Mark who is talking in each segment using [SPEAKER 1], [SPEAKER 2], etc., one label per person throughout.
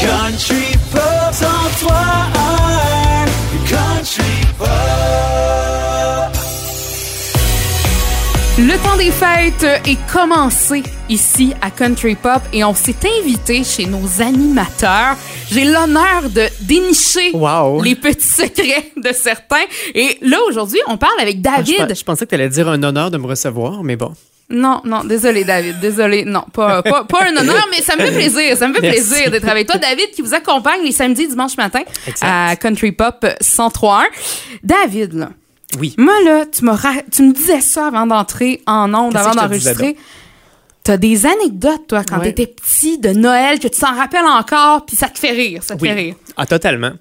[SPEAKER 1] Country Pop 103.1 Country Pop
[SPEAKER 2] Le temps des fêtes est commencé ici à Country Pop et on s'est invité chez nos animateurs. J'ai l'honneur de dénicher
[SPEAKER 3] Wow.
[SPEAKER 2] les petits secrets de certains. Et là, aujourd'hui, on parle avec
[SPEAKER 3] Ah, je,
[SPEAKER 2] David.
[SPEAKER 3] pe- je pensais que tu allais dire un honneur de me recevoir, mais bon.
[SPEAKER 2] Non, non, désolé David, désolé. Non, pas, pas, pas un honneur, mais ça me fait plaisir. Ça me fait
[SPEAKER 3] Merci.
[SPEAKER 2] plaisir d'être avec toi. David qui vous accompagne les samedis, dimanche matin
[SPEAKER 3] Exact.
[SPEAKER 2] à Country Pop 103.1. David, là,
[SPEAKER 3] Oui.
[SPEAKER 2] moi, là, tu, tu me disais ça avant d'entrer en ondes, avant d'enregistrer. T'as des anecdotes, toi, quand
[SPEAKER 3] Ouais.
[SPEAKER 2] t'étais petit, de Noël, que tu t'en rappelles encore, puis ça te fait rire, ça te fait rire.
[SPEAKER 3] Ah, totalement.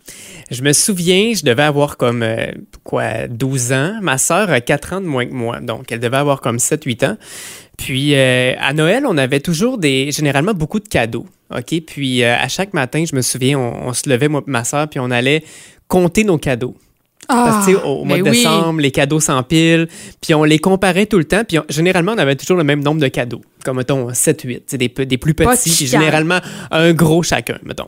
[SPEAKER 3] Je me souviens, je devais avoir comme, euh, quoi, 12 ans. Ma sœur a 4 ans de moins que moi, donc elle devait avoir comme 7-8 ans. Puis euh, à Noël, on avait toujours des, généralement beaucoup de cadeaux. OK? Puis euh, à chaque matin, je me souviens, on, on se levait, moi et ma sœur, puis on allait compter nos cadeaux. Parce que, au, au mois
[SPEAKER 2] mais
[SPEAKER 3] de
[SPEAKER 2] oui.
[SPEAKER 3] décembre, les cadeaux s'empilent, puis on les comparait tout le temps, puis on- généralement, on avait toujours le même nombre de cadeaux, comme, mettons, 7-8, c'est des, des plus petits, puis généralement, un gros chacun, mettons.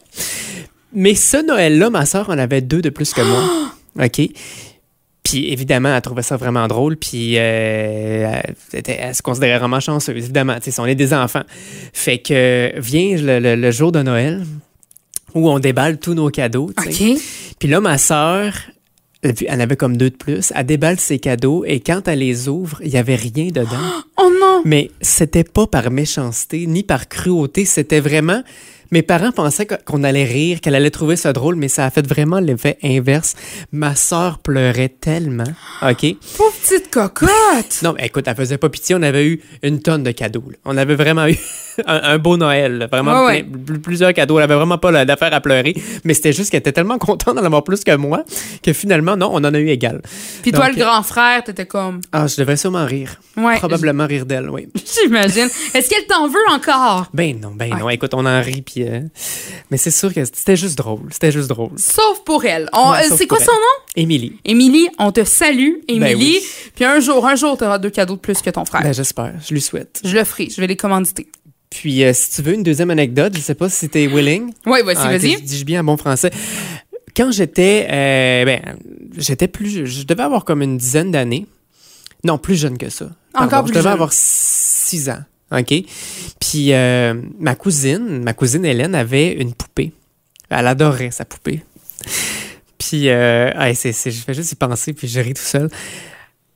[SPEAKER 3] Mais ce Noël-là, ma soeur en avait deux de plus que moi, OK? Puis évidemment, elle trouvait ça vraiment drôle, puis euh, elle, était- elle se considérait vraiment chanceuse, évidemment, tu sais, on est des enfants. Fait que vient le, le- le jour de Noël, où on déballe tous nos cadeaux, tu sais.
[SPEAKER 2] OK.
[SPEAKER 3] Puis là, ma sœur, elle elle avait comme deux de plus. Elle déballe ses cadeaux et quand elle les ouvre, il y avait rien dedans.
[SPEAKER 2] Oh non!
[SPEAKER 3] Mais c'était pas par méchanceté ni par cruauté. C'était vraiment. Mes parents pensaient qu'on allait rire, qu'elle allait trouver ça drôle, mais ça a fait vraiment l'effet inverse. Ma sœur pleurait tellement. OK?
[SPEAKER 2] Pauvre petite cocotte!
[SPEAKER 3] Non, mais écoute, elle faisait pas pitié. On avait eu une tonne de cadeaux. là. On avait vraiment eu un, un beau Noël. Vraiment
[SPEAKER 2] Ouais,
[SPEAKER 3] plein- pl- plusieurs cadeaux. Elle avait vraiment pas la- d'affaire à pleurer. Mais c'était juste qu'elle était tellement contente d'en avoir plus que moi que finalement, non, on en a eu égal.
[SPEAKER 2] Puis toi, le grand frère, t'étais comme...
[SPEAKER 3] Ah, je devrais sûrement rire.
[SPEAKER 2] Ouais,
[SPEAKER 3] Probablement rire d'elle, oui.
[SPEAKER 2] J'imagine. Est-ce qu'elle t'en veut encore?
[SPEAKER 3] Ben non, ben non. Écoute, on en rit, puis... euh, Mais c'est sûr que c'était juste drôle. C'était juste drôle.
[SPEAKER 2] Sauf pour elle. On- euh, c'est quoi son nom?
[SPEAKER 3] Émilie.
[SPEAKER 2] Émilie, on te salue, Émilie.
[SPEAKER 3] Ben oui.
[SPEAKER 2] Puis un jour, un jour, t'auras deux cadeaux de plus que ton frère.
[SPEAKER 3] Ben j'espère. Je lui souhaite.
[SPEAKER 2] je le ferai, je vais les commanditer.
[SPEAKER 3] Puis euh, si tu veux une deuxième anecdote, je sais pas si t'es willing.
[SPEAKER 2] Oui, vas-y,
[SPEAKER 3] Ah,
[SPEAKER 2] vas-y.
[SPEAKER 3] dis- Dis-je bien en bon français. Quand j'étais, euh, ben, j'étais plus, je devais avoir comme une dizaine d'années. Non, plus jeune que ça.
[SPEAKER 2] Encore plus
[SPEAKER 3] Je devais
[SPEAKER 2] jeune.
[SPEAKER 3] avoir six ans. OK? Puis euh, ma cousine, ma cousine Hélène avait une poupée. Elle adorait sa poupée. Puis, euh, ouais, c'est, c'est- je fais juste y penser, puis je ris tout seul.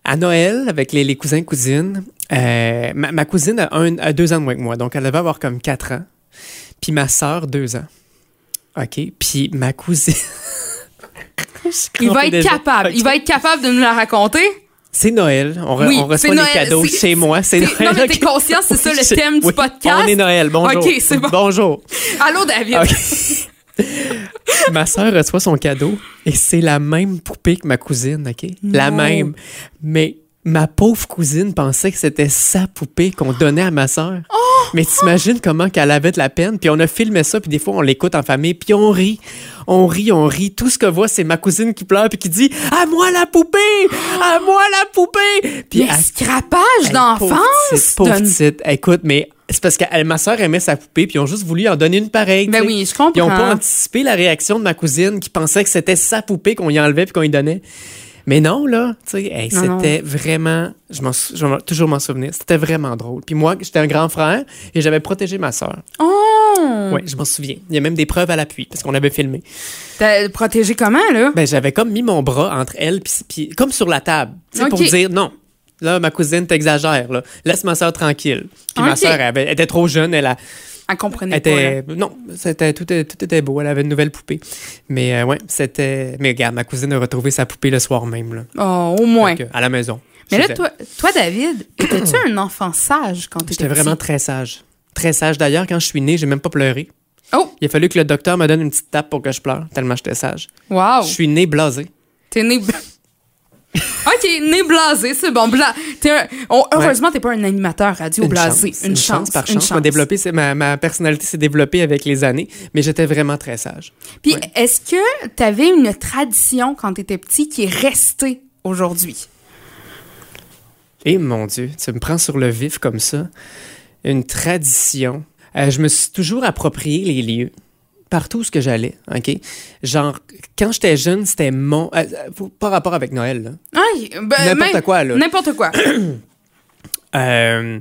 [SPEAKER 3] À Noël, avec les, les cousins cousines, euh, ma, ma cousine a, un, a deux ans de moins que moi, donc elle devait avoir comme quatre ans. Puis ma sœur, deux ans. OK? Puis ma cousine...
[SPEAKER 2] Il va être
[SPEAKER 3] déjà.
[SPEAKER 2] capable. Il va être capable de nous la raconter.
[SPEAKER 3] C'est Noël. On, re-
[SPEAKER 2] Oui,
[SPEAKER 3] on
[SPEAKER 2] c'est
[SPEAKER 3] reçoit
[SPEAKER 2] Noël.
[SPEAKER 3] des cadeaux chez moi. C'est Noël.
[SPEAKER 2] non, mais t'es conscient, c'est ça, le thème du podcast?
[SPEAKER 3] On est Noël. Bonjour.
[SPEAKER 2] OK, c'est bon.
[SPEAKER 3] Bonjour.
[SPEAKER 2] Allô, David.
[SPEAKER 3] ma sœur reçoit son cadeau et c'est la même poupée que ma cousine, OK? La même. Mais ma pauvre cousine pensait que c'était sa poupée qu'on donnait à ma sœur.
[SPEAKER 2] Oh!
[SPEAKER 3] Mais t'imagines comment qu'elle avait de la peine? Puis on a filmé ça, puis des fois on l'écoute en famille, puis on rit. On rit, on rit. Tout ce que voit, c'est ma cousine qui pleure puis qui dit « À moi la poupée! À moi la poupée! » Puis
[SPEAKER 2] Mais
[SPEAKER 3] elle
[SPEAKER 2] scrapage
[SPEAKER 3] pauvre
[SPEAKER 2] d'enfance.
[SPEAKER 3] petite, pauvre
[SPEAKER 2] donne-
[SPEAKER 3] petite. Écoute, mais c'est parce que elle- ma soeur aimait sa poupée, puis ils ont juste voulu en donner une pareille.
[SPEAKER 2] Ben oui, je comprends.
[SPEAKER 3] Ils n'ont pas anticipé la réaction de ma cousine qui pensait que c'était sa poupée qu'on y enlevait puis qu'on y donnait. Mais non, là, tu sais, hey, c'était vraiment, je, je vais toujours m'en souvenir, c'était vraiment drôle. Puis moi, j'étais un grand frère et j'avais protégé ma soeur.
[SPEAKER 2] Oh!
[SPEAKER 3] Oui, je m'en souviens. Il y a même des preuves à l'appui parce qu'on avait filmé.
[SPEAKER 2] T'as protégé comment, là?
[SPEAKER 3] Ben, j'avais comme mis mon bras entre elle puis, comme sur la table, tu sais, pour dire non. Là, ma cousine t'exagère, là. Laisse ma soeur tranquille. Puis ma soeur, elle, avait- elle était trop jeune, elle a,
[SPEAKER 2] Elle comprenait
[SPEAKER 3] elle
[SPEAKER 2] pas. là.
[SPEAKER 3] non, c'était tout, était- tout était beau. Elle avait une nouvelle poupée. Mais euh, ouais, c'était. Mais regarde, ma cousine a retrouvé sa poupée le soir même là,
[SPEAKER 2] Oh, au moins.
[SPEAKER 3] À la maison.
[SPEAKER 2] Mais là, toi, toi David, étais-tu un enfant sage quand t'étais
[SPEAKER 3] j'étais
[SPEAKER 2] petit?
[SPEAKER 3] vraiment très sage, très sage. D'ailleurs, quand je suis né, j'ai même pas pleuré.
[SPEAKER 2] Oh,
[SPEAKER 3] Il a fallu que le docteur me donne une petite tape pour que je pleure, tellement j'étais sage.
[SPEAKER 2] wow.
[SPEAKER 3] Je suis né blasé.
[SPEAKER 2] T'es né... OK, né blasé, c'est bon. Bla... t'es un- heureusement, t'es pas un animateur radio blasé.
[SPEAKER 3] chance,
[SPEAKER 2] Une, chance,
[SPEAKER 3] par
[SPEAKER 2] une
[SPEAKER 3] chance. Développé, ma, ma personnalité s'est développée avec les années, mais j'étais vraiment très sage.
[SPEAKER 2] Puis,
[SPEAKER 3] Ouais.
[SPEAKER 2] est-ce que t'avais une tradition quand t'étais petit qui est restée aujourd'hui?
[SPEAKER 3] Et mon Dieu, tu me prends sur le vif comme ça. Une tradition. Euh, je me suis toujours approprié les lieux. Partout où j'allais, OK? Genre, quand j'étais jeune, c'était mon... euh, faut- pas rapport avec Noël, là.
[SPEAKER 2] Aïe, ben,
[SPEAKER 3] N'importe quoi, là.
[SPEAKER 2] N'importe quoi.
[SPEAKER 3] Euh,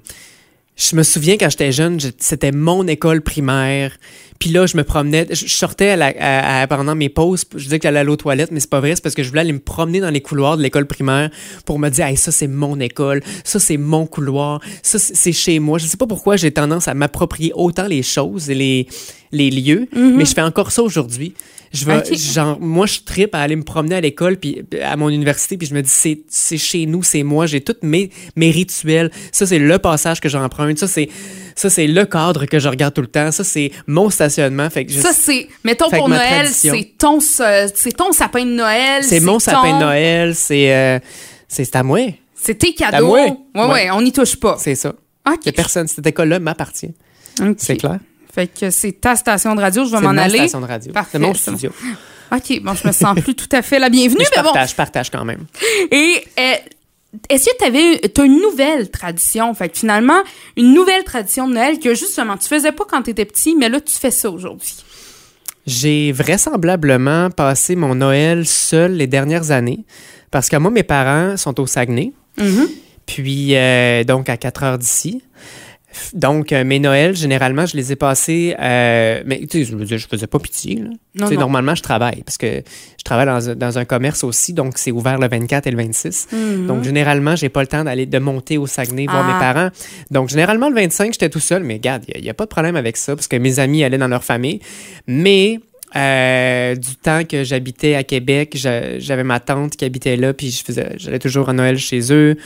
[SPEAKER 3] je me souviens quand j'étais jeune, je- c'était mon école primaire. Puis là, je me promenais, je, sortais à la- à- à- pendant mes pauses. Je disais que j'allais aller aux toilettes, mais c'est pas vrai. C'est parce que je voulais aller me promener dans les couloirs de l'école primaire pour me dire, hey, ça c'est mon école, ça c'est mon couloir, ça c'est chez moi. Je sais pas pourquoi j'ai tendance à m'approprier autant les choses et les, les lieux, mais je fais encore ça aujourd'hui. Je vais, genre, moi, je tripe à aller me promener à l'école puis à mon université, puis je me dis, c'est, c'est chez nous, c'est moi, j'ai tous mes, mes rituels. Ça, c'est le passage que j'emprunte. Ça, c'est, ça, c'est le cadre que je regarde tout le temps. Ça, c'est mon stationnement. Fait que je-
[SPEAKER 2] Ça, c'est, mettons
[SPEAKER 3] Fait
[SPEAKER 2] pour
[SPEAKER 3] ma
[SPEAKER 2] Noël, c'est ton, c'est ton sapin de Noël.
[SPEAKER 3] c'est mon sapin de Noël, c'est, euh, c'est, c'est à moi.
[SPEAKER 2] C'est tes cadeaux.
[SPEAKER 3] moi.
[SPEAKER 2] Ouais, ouais,
[SPEAKER 3] Ouais.
[SPEAKER 2] on n'y touche pas.
[SPEAKER 3] C'est ça.
[SPEAKER 2] OK.
[SPEAKER 3] Personne. Cette école-là m'appartient. C'est clair.
[SPEAKER 2] Fait que c'est ta station de radio, je vais
[SPEAKER 3] C'est
[SPEAKER 2] m'en
[SPEAKER 3] ma
[SPEAKER 2] aller.
[SPEAKER 3] station de radio.
[SPEAKER 2] Parfait,
[SPEAKER 3] C'est mon studio.
[SPEAKER 2] OK, bon, je me sens plus tout à fait la bienvenue,
[SPEAKER 3] Mais je
[SPEAKER 2] mais bon.
[SPEAKER 3] je partage quand même.
[SPEAKER 2] Et euh, est-ce que tu avais as une nouvelle tradition? Fait que finalement, une nouvelle tradition de Noël que justement, tu faisais pas quand tu étais petit, mais là, tu fais ça aujourd'hui.
[SPEAKER 3] J'ai vraisemblablement passé mon Noël seul les dernières années parce que moi, mes parents sont au Saguenay,
[SPEAKER 2] Mhm.
[SPEAKER 3] puis euh, donc à 4 heures d'ici. Donc, euh, mes Noëls, généralement, je les ai passés. euh, mais tu sais, je dire, je faisais pas pitié. Là.
[SPEAKER 2] Non, non.
[SPEAKER 3] Normalement, je travaille parce que je travaille dans, un- dans un commerce aussi, donc c'est ouvert le 24 et le 26.
[SPEAKER 2] Mhm.
[SPEAKER 3] Donc, généralement, j'ai pas le temps d'aller de monter au Saguenay voir
[SPEAKER 2] Ah.
[SPEAKER 3] mes parents. Donc, généralement, le 25, j'étais tout seul, mais regarde, il n'y a, pas de problème avec ça parce que mes amis allaient dans leur famille. Mais euh, du temps que j'habitais à Québec, j'a- j'avais ma tante qui habitait là, puis je j'allais toujours à Noël chez eux.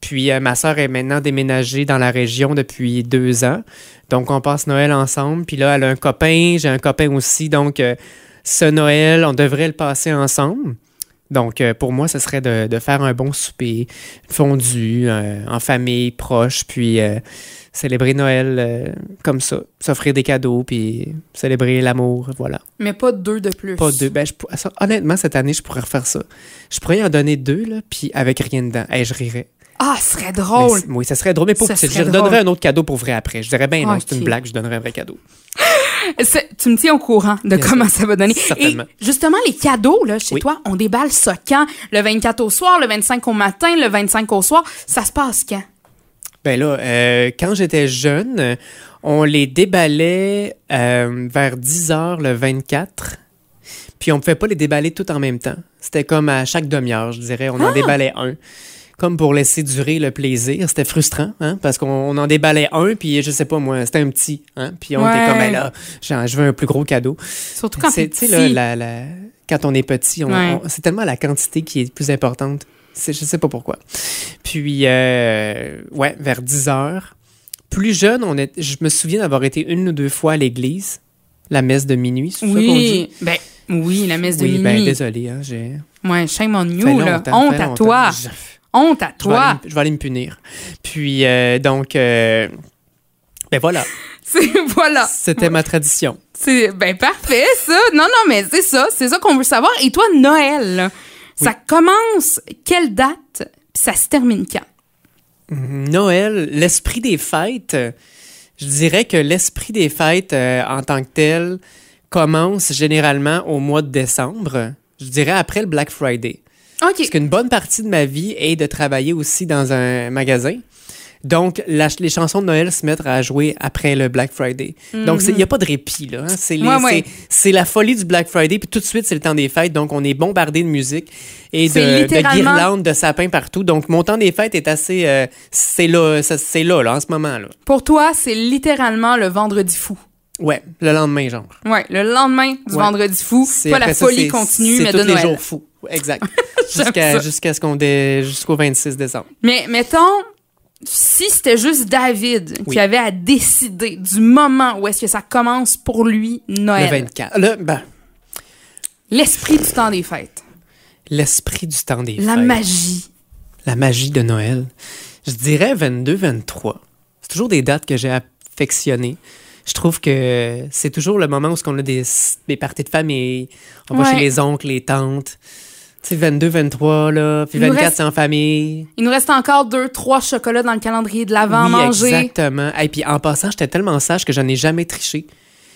[SPEAKER 3] Puis euh, ma soeur est maintenant déménagée dans la région depuis deux ans. Donc, on passe Noël ensemble. Puis là, elle a un copain, j'ai un copain aussi. Donc, euh, ce Noël, on devrait le passer ensemble. Donc, euh, pour moi, ce serait de, de faire un bon souper, fondu, euh, en famille, proche, puis euh, célébrer Noël comme ça, s'offrir des cadeaux, puis célébrer l'amour, voilà.
[SPEAKER 2] Mais pas deux de plus.
[SPEAKER 3] Pas deux. Ben, je pour- ça, honnêtement, cette année, je pourrais refaire ça. Je pourrais en donner deux, là, puis avec rien dedans. Hey, je rirais.
[SPEAKER 2] Ah, ce serait drôle.
[SPEAKER 3] oui, ça serait drôle, mais
[SPEAKER 2] Ça
[SPEAKER 3] petit. Je donnerais un autre cadeau pour vrai après. Je dirais, ben non, c'est une blague, je donnerais un vrai cadeau.
[SPEAKER 2] Tu me tiens au courant de
[SPEAKER 3] Bien
[SPEAKER 2] comment
[SPEAKER 3] sûr.
[SPEAKER 2] ça va donner. Et justement, les cadeaux, là, chez
[SPEAKER 3] Oui.
[SPEAKER 2] toi, on déballe ça quand? Le 24 au soir, le 25 au matin, le 25 au soir. Ça se passe quand?
[SPEAKER 3] Ben là, euh, quand j'étais jeune, on les déballait euh, vers 10 heures le 24. Puis on ne pouvait pas les déballer tout en même temps. C'était comme à chaque demi-heure, je dirais. On en déballait un. Comme pour laisser durer le plaisir. C'était frustrant, hein, parce qu'on on en déballait un, puis je sais pas moi, c'était un petit. Hein, puis on
[SPEAKER 2] Ouais.
[SPEAKER 3] était comme, ben là, genre, je veux un plus gros cadeau.
[SPEAKER 2] Surtout quand
[SPEAKER 3] C'est-
[SPEAKER 2] petit.
[SPEAKER 3] sais, là, la- la- quand on est petit,
[SPEAKER 2] Ouais.
[SPEAKER 3] c'est tellement la quantité qui est plus importante. Je sais pas pourquoi. Puis, euh, ouais, vers 10 heures. Plus jeune, on est, je me souviens d'avoir été une ou deux fois à l'église, la messe de minuit, c'est ça qu'on dit?
[SPEAKER 2] Oui, ben oui, la messe de
[SPEAKER 3] Oui,
[SPEAKER 2] minuit.
[SPEAKER 3] ben désolé, hein, j'ai...
[SPEAKER 2] Ouais, shame on you, là. Honte à toi.
[SPEAKER 3] Je,
[SPEAKER 2] Honte à
[SPEAKER 3] je vais aller,
[SPEAKER 2] toi.
[SPEAKER 3] je vais aller me punir. Puis, euh, donc, euh, ben voilà,
[SPEAKER 2] C'est, voilà.
[SPEAKER 3] c'était ma tradition.
[SPEAKER 2] C'est, ben parfait, ça. Non, non, mais c'est ça. C'est ça qu'on veut savoir. Et toi, Noël, là, ça commence quelle date? Puis ça se termine quand?
[SPEAKER 3] Noël, l'esprit des fêtes, je dirais que l'esprit des fêtes euh, en tant que tel commence généralement au mois de décembre. Je dirais après le Black Friday.
[SPEAKER 2] OK.
[SPEAKER 3] Parce qu'une bonne partie de ma vie est de travailler aussi dans un magasin. Donc, la- les chansons de Noël se mettent à jouer après le Black Friday. Donc, il n'y a pas de répit, là. hein. C'est
[SPEAKER 2] Mhm. Ouais, ouais.
[SPEAKER 3] la folie du Black Friday, puis tout de suite, c'est le temps des fêtes. Donc, on est bombardé de musique et de, de
[SPEAKER 2] littéralement-
[SPEAKER 3] guirlandes, de sapins partout. Donc, mon temps des fêtes est assez... euh, c'est là, c'est là, là, en ce moment, là.
[SPEAKER 2] Pour toi, c'est littéralement le vendredi fou.
[SPEAKER 3] Ouais, le lendemain, genre.
[SPEAKER 2] Ouais, le lendemain du
[SPEAKER 3] Ouais.
[SPEAKER 2] vendredi fou.
[SPEAKER 3] C'est-
[SPEAKER 2] Pas la
[SPEAKER 3] après ça,
[SPEAKER 2] folie
[SPEAKER 3] c'est-
[SPEAKER 2] continue,
[SPEAKER 3] c'est
[SPEAKER 2] mais
[SPEAKER 3] tous
[SPEAKER 2] de
[SPEAKER 3] les
[SPEAKER 2] Noël.
[SPEAKER 3] jours fous. Exact. Jusqu'à ce qu'on dé- jusqu'au 26 décembre.
[SPEAKER 2] Mais mettons, si c'était juste David
[SPEAKER 3] Oui.
[SPEAKER 2] qui avait à décider du moment où est-ce que ça commence pour lui, Noël.
[SPEAKER 3] Le 24. Le, ben,
[SPEAKER 2] L'esprit du temps des fêtes.
[SPEAKER 3] l'esprit du temps des
[SPEAKER 2] La
[SPEAKER 3] fêtes.
[SPEAKER 2] magie.
[SPEAKER 3] La magie de Noël. Je dirais 22-23. C'est toujours des dates que j'ai affectionnées. Je trouve que c'est toujours le moment où on a des, des parties de famille. On va chez les oncles, les tantes. Sais, 22-23, là. Puis
[SPEAKER 2] Il nous
[SPEAKER 3] 24,
[SPEAKER 2] reste-
[SPEAKER 3] c'est en famille.
[SPEAKER 2] Il nous reste encore deux, trois chocolats dans le calendrier de l'avant à
[SPEAKER 3] oui,
[SPEAKER 2] manger.
[SPEAKER 3] exactement. Et puis en passant, j'étais tellement sage que j'en ai jamais triché.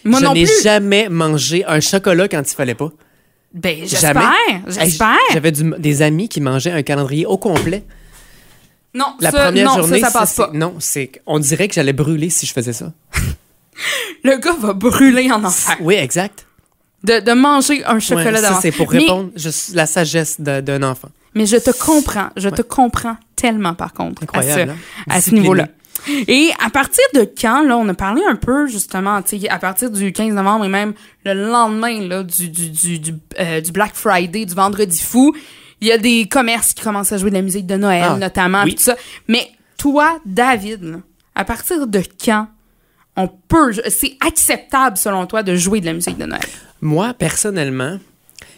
[SPEAKER 2] Moi
[SPEAKER 3] je n'ai jamais mangé un chocolat quand il fallait pas.
[SPEAKER 2] Ben,
[SPEAKER 3] Jamais.
[SPEAKER 2] j'espère.
[SPEAKER 3] Hey,
[SPEAKER 2] J'espère.
[SPEAKER 3] J'avais des amis qui mangeaient un calendrier au complet.
[SPEAKER 2] Non,
[SPEAKER 3] La
[SPEAKER 2] ça,
[SPEAKER 3] première
[SPEAKER 2] non,
[SPEAKER 3] journée,
[SPEAKER 2] ça, ça passe pas.
[SPEAKER 3] Non, c'est. On dirait que j'allais brûler si je faisais ça.
[SPEAKER 2] Le gars va brûler en enfer.
[SPEAKER 3] Oui, exact.
[SPEAKER 2] De, de manger un chocolat
[SPEAKER 3] Ouais,
[SPEAKER 2] d'avance.
[SPEAKER 3] c'est pour
[SPEAKER 2] Mais-
[SPEAKER 3] répondre juste la sagesse d'un enfant.
[SPEAKER 2] Mais je te comprends. Je te comprends tellement, par contre, à ce,
[SPEAKER 3] Incroyable. hein?
[SPEAKER 2] à ce niveau-là. Et à partir de quand, là, on a parlé un peu, justement, tu sais, à partir du 15 novembre et même le lendemain, là, du, du, du, du, euh, du Black Friday, du Vendredi fou, il y a des commerces qui commencent à jouer de la musique de Noël,
[SPEAKER 3] Ah,
[SPEAKER 2] notamment,
[SPEAKER 3] oui.
[SPEAKER 2] puis tout ça. Mais toi, David, là, à partir de quand on peut, c'est acceptable, selon toi, de jouer de la musique de Noël?
[SPEAKER 3] Moi, personnellement,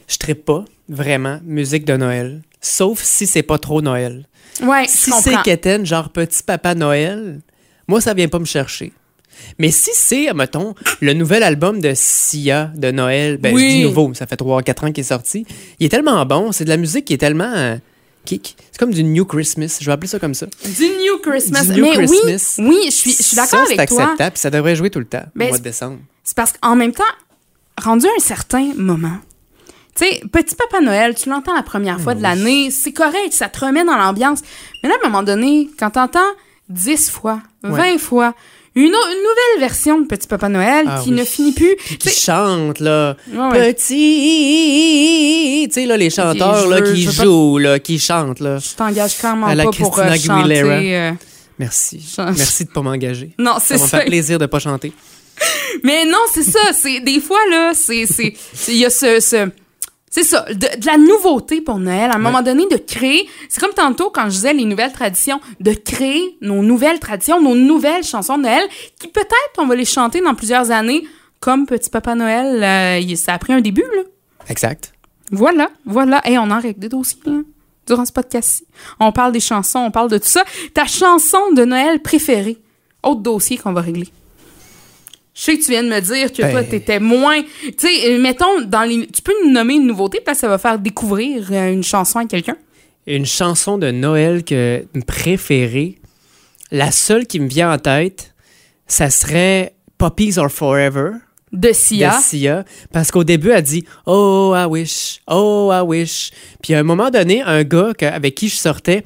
[SPEAKER 3] je ne pas vraiment musique de Noël. Sauf si c'est pas trop Noël.
[SPEAKER 2] Ouais,
[SPEAKER 3] Si c'est. Keten, genre petit papa Noël, moi, ça vient pas me chercher. Mais si c'est, mettons, le nouvel album de Sia de Noël, ben,
[SPEAKER 2] Oui.
[SPEAKER 3] je dis nouveau, ça fait 3-4 ans qu'il est sorti, il est tellement bon, c'est de la musique qui est tellement... euh, c'est comme du New Christmas, je vais appeler ça comme ça.
[SPEAKER 2] Du New Christmas.
[SPEAKER 3] Du New
[SPEAKER 2] Mais
[SPEAKER 3] Christmas.
[SPEAKER 2] oui, oui, je suis, je suis d'accord
[SPEAKER 3] Ça, c'est
[SPEAKER 2] avec toi.
[SPEAKER 3] acceptable, puis ça devrait jouer tout le temps,
[SPEAKER 2] Ben,
[SPEAKER 3] au mois
[SPEAKER 2] c'est-
[SPEAKER 3] de décembre.
[SPEAKER 2] C'est parce qu'en même temps, rendu à un certain moment, tu sais, Petit Papa Noël, tu l'entends la première fois de l'année, c'est correct, ça te remet dans l'ambiance. Mais là, à un moment donné, quand t'entends 10 fois, 20 fois, une, nouvelle version de Petit Papa Noël
[SPEAKER 3] Ah
[SPEAKER 2] qui
[SPEAKER 3] oui.
[SPEAKER 2] ne finit plus.
[SPEAKER 3] Qui chante, là.
[SPEAKER 2] Ouais, ouais.
[SPEAKER 3] Petit. Tu sais, là, les chanteurs, là, qui
[SPEAKER 2] pas-
[SPEAKER 3] jouent, là, qui chantent, là.
[SPEAKER 2] Je t'engage clairement
[SPEAKER 3] À la
[SPEAKER 2] pas pour euh, chanter. Euh,
[SPEAKER 3] Merci.
[SPEAKER 2] Chante.
[SPEAKER 3] Merci de pas m'engager.
[SPEAKER 2] Non,
[SPEAKER 3] Ça
[SPEAKER 2] c'est
[SPEAKER 3] va me
[SPEAKER 2] ça.
[SPEAKER 3] faire plaisir de pas chanter.
[SPEAKER 2] Mais non, c'est ça. C'est des fois là, c'est c'est il y a ce, ce c'est ça, de, de la nouveauté pour Noël. À un moment donné, de créer. C'est comme tantôt quand je disais les nouvelles traditions, de créer nos nouvelles traditions, nos nouvelles chansons de Noël, qui peut-être on va les chanter dans plusieurs années, comme Petit Papa Noël. euh, ça a pris un début là.
[SPEAKER 3] Exact.
[SPEAKER 2] Voilà, voilà. Et on en règle des dossiers là, durant ce podcast-ci. On parle des chansons, on parle de tout ça. Ta chanson de Noël préférée, autre dossier qu'on va régler. Je sais que tu viens de me dire que toi,
[SPEAKER 3] Ben.
[SPEAKER 2] t'étais moins. Tu sais, euh, mettons, dans les... tu peux nous nommer une nouveauté, parce que ça va faire découvrir euh, une chanson à quelqu'un?
[SPEAKER 3] Une chanson de Noël que préférée, la seule qui me vient en tête, ça serait Puppies Are Forever
[SPEAKER 2] De Sia.
[SPEAKER 3] de Sia. Parce qu'au début, elle dit Oh, I wish, oh, I wish. Puis à un moment donné, un gars avec qui je sortais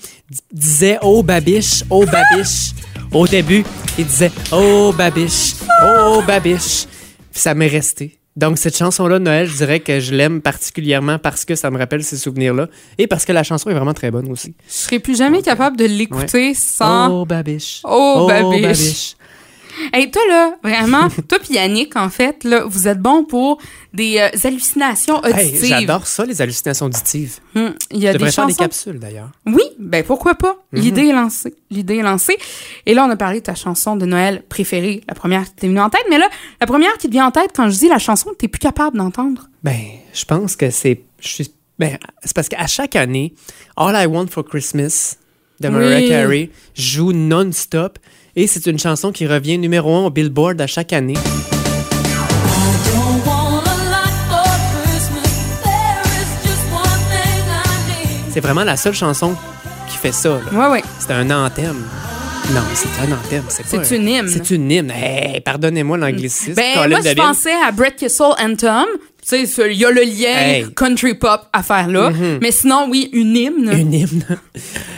[SPEAKER 3] disait Oh, babiche, oh, babiche. Au début, il disait Oh, babiche, oh, babiche. Puis ça m'est resté. Donc, cette chanson-là Noël, je dirais que je l'aime particulièrement parce que ça me rappelle ces souvenirs-là et parce que la chanson est vraiment très bonne aussi.
[SPEAKER 2] Je serais plus jamais capable de l'écouter sans.
[SPEAKER 3] Oh, babiche.
[SPEAKER 2] Oh, babiche. Hey, toi, là, vraiment, toi puis Yannick, en fait, là, vous êtes bons pour des euh, hallucinations
[SPEAKER 3] Hey,
[SPEAKER 2] auditives.
[SPEAKER 3] J'adore ça, les hallucinations auditives.
[SPEAKER 2] Hum, Il y a
[SPEAKER 3] Je
[SPEAKER 2] des
[SPEAKER 3] faire des
[SPEAKER 2] chansons
[SPEAKER 3] capsules, d'ailleurs.
[SPEAKER 2] Oui, ben pourquoi pas?
[SPEAKER 3] Mhm.
[SPEAKER 2] L'idée est lancée. L'idée est lancée. Et là, on a parlé de ta chanson de Noël préférée, la première qui t'est venue en tête. Mais là, la première qui te vient en tête quand je dis la chanson que t'es plus capable d'entendre?
[SPEAKER 3] Ben, je pense que c'est. je suis- Ben, c'est parce qu'à chaque année, All I Want for Christmas de Mariah
[SPEAKER 2] Oui.
[SPEAKER 3] Carey joue non-stop et c'est une chanson qui revient numéro un au Billboard à chaque année. C'est vraiment la seule chanson qui fait ça. là.
[SPEAKER 2] Ouais, ouais.
[SPEAKER 3] C'est un anthème. Non, c'est un anthème. C'est
[SPEAKER 2] C'est
[SPEAKER 3] un-
[SPEAKER 2] une hymne.
[SPEAKER 3] C'est une hymne. Hey, pardonnez-moi l'anglicisme.
[SPEAKER 2] Ben, moi, je pensais à Brett Kissel Anthem. Tu sais, il y a le lien
[SPEAKER 3] Hey.
[SPEAKER 2] Country pop à faire là. Mais sinon, oui, une hymne.
[SPEAKER 3] Une hymne.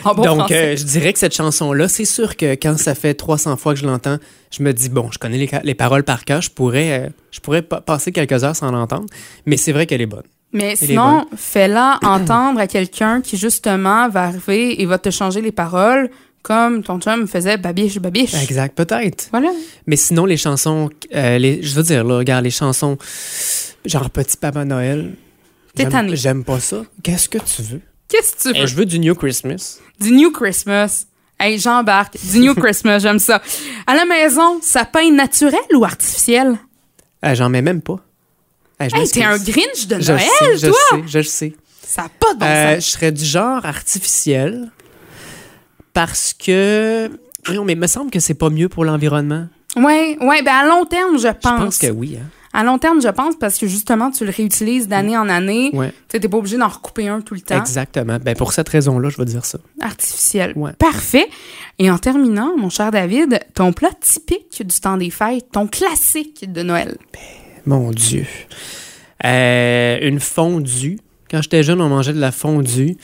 [SPEAKER 2] en bon
[SPEAKER 3] Donc, euh, je dirais que cette chanson-là, c'est sûr que quand ça fait 300 fois que je l'entends, je me dis, bon, je connais les, les paroles par cœur, je pourrais, euh, je pourrais pa- passer quelques heures sans l'entendre, mais c'est vrai qu'elle est bonne.
[SPEAKER 2] Mais sinon, fais-la entendre à quelqu'un qui, justement, va arriver et va te changer les paroles, comme ton chum faisait babiche, babiche.
[SPEAKER 3] Exact, peut-être.
[SPEAKER 2] Voilà.
[SPEAKER 3] Mais sinon, les chansons, euh, les, je veux dire, là, regarde, les chansons, genre Petit Papa Noël,
[SPEAKER 2] T'es
[SPEAKER 3] j'aime-
[SPEAKER 2] tanné.
[SPEAKER 3] j'aime pas ça. Qu'est-ce que tu veux?
[SPEAKER 2] Qu'est-ce que tu veux?
[SPEAKER 3] Eh, je veux du New Christmas.
[SPEAKER 2] Du New Christmas. Hey, j'embarque. Du New Christmas, j'aime ça. À la maison, sapin naturel ou artificiel?
[SPEAKER 3] Ah, J'en mets même pas. Je
[SPEAKER 2] Hey,
[SPEAKER 3] m'excuse.
[SPEAKER 2] t'es un Grinch de
[SPEAKER 3] Je
[SPEAKER 2] Noël,
[SPEAKER 3] sais, je le
[SPEAKER 2] toi?
[SPEAKER 3] sais, je le sais.
[SPEAKER 2] Ça n'a pas de bon
[SPEAKER 3] Euh, je
[SPEAKER 2] sens.
[SPEAKER 3] serais du genre artificiel parce que. Non, mais il me semble que c'est pas mieux pour l'environnement.
[SPEAKER 2] Ouais, ouais, ben à long terme, je pense.
[SPEAKER 3] Je pense que oui. Hein.
[SPEAKER 2] À long terme, je pense, parce que justement, tu le réutilises d'année en année.
[SPEAKER 3] Ouais.
[SPEAKER 2] Tu t'es pas obligé d'en recouper un tout le temps.
[SPEAKER 3] Exactement. Ben, pour cette raison-là, je vais dire ça.
[SPEAKER 2] Artificiel.
[SPEAKER 3] Ouais.
[SPEAKER 2] Parfait. Et en terminant, mon cher David, ton plat typique du temps des fêtes, ton classique de Noël.
[SPEAKER 3] Mon Dieu. Euh, une fondue. Quand j'étais jeune, on mangeait de la fondue.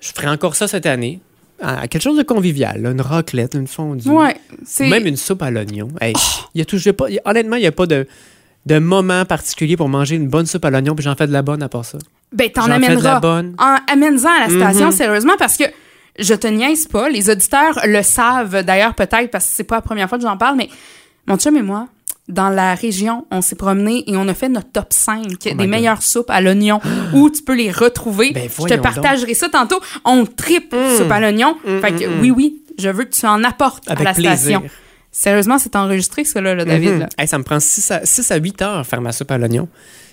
[SPEAKER 3] Je ferai encore ça cette année. Ah, quelque chose de convivial, là, une raclette, une fondue.
[SPEAKER 2] Ouais.
[SPEAKER 3] Ou
[SPEAKER 2] C'est.
[SPEAKER 3] même une soupe à l'oignon. Hey, il y a j'ai pas, il y a- honnêtement, il n'y a pas de, de moment particulier pour manger une bonne soupe à l'oignon, puis j'en fais de la bonne à part ça.
[SPEAKER 2] Ben, t'en
[SPEAKER 3] J'en fais de la
[SPEAKER 2] amèneras.
[SPEAKER 3] bonne.
[SPEAKER 2] En, amène-en à la station,
[SPEAKER 3] Mhm.
[SPEAKER 2] sérieusement, parce que je te niaise pas. Les auditeurs le savent d'ailleurs, peut-être, parce que c'est pas la première fois que j'en parle, mais mon chum et moi, dans la région, on s'est promené et on a fait notre top 5 des
[SPEAKER 3] Oh
[SPEAKER 2] meilleures soupes à l'oignon où tu peux les retrouver.
[SPEAKER 3] Ben,
[SPEAKER 2] je te partagerai ça tantôt. On tripe soupe à l'oignon. fait que oui, oui, je veux que tu en apportes
[SPEAKER 3] Avec
[SPEAKER 2] à la
[SPEAKER 3] plaisir.
[SPEAKER 2] station. Sérieusement, c'est enregistré, ça, là, là, David.
[SPEAKER 3] Mhm.
[SPEAKER 2] là.
[SPEAKER 3] Hey, ça me prend 6 à, 6 à 8 heures faire ma soupe à l'oignon.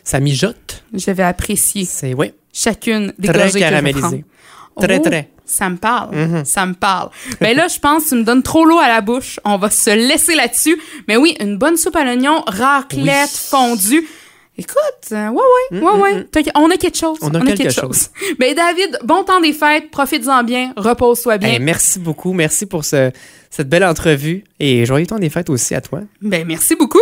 [SPEAKER 3] Ça mijote.
[SPEAKER 2] Je vais apprécier
[SPEAKER 3] C'est, ouais,
[SPEAKER 2] chacune des
[SPEAKER 3] très
[SPEAKER 2] gorgées que je vais
[SPEAKER 3] caramélisé.
[SPEAKER 2] prendre.
[SPEAKER 3] Très,
[SPEAKER 2] Oh,
[SPEAKER 3] très.
[SPEAKER 2] Ça me parle. Ça me parle. Ben là, je pense que tu me donnes trop l'eau à la bouche. On va se laisser là-dessus. Mais oui, une bonne soupe à l'oignon, raclette, fondue. Écoute, euh, ouais, ouais, ouais, ouais. T'as- On a quelque chose.
[SPEAKER 3] Mm, On a quelque chose.
[SPEAKER 2] Ben David, bon temps des fêtes, profites-en bien, repose-toi bien.
[SPEAKER 3] Hey, merci beaucoup. Merci pour ce- cette belle entrevue. Et joyeux temps des fêtes aussi à toi.
[SPEAKER 2] Ben merci beaucoup.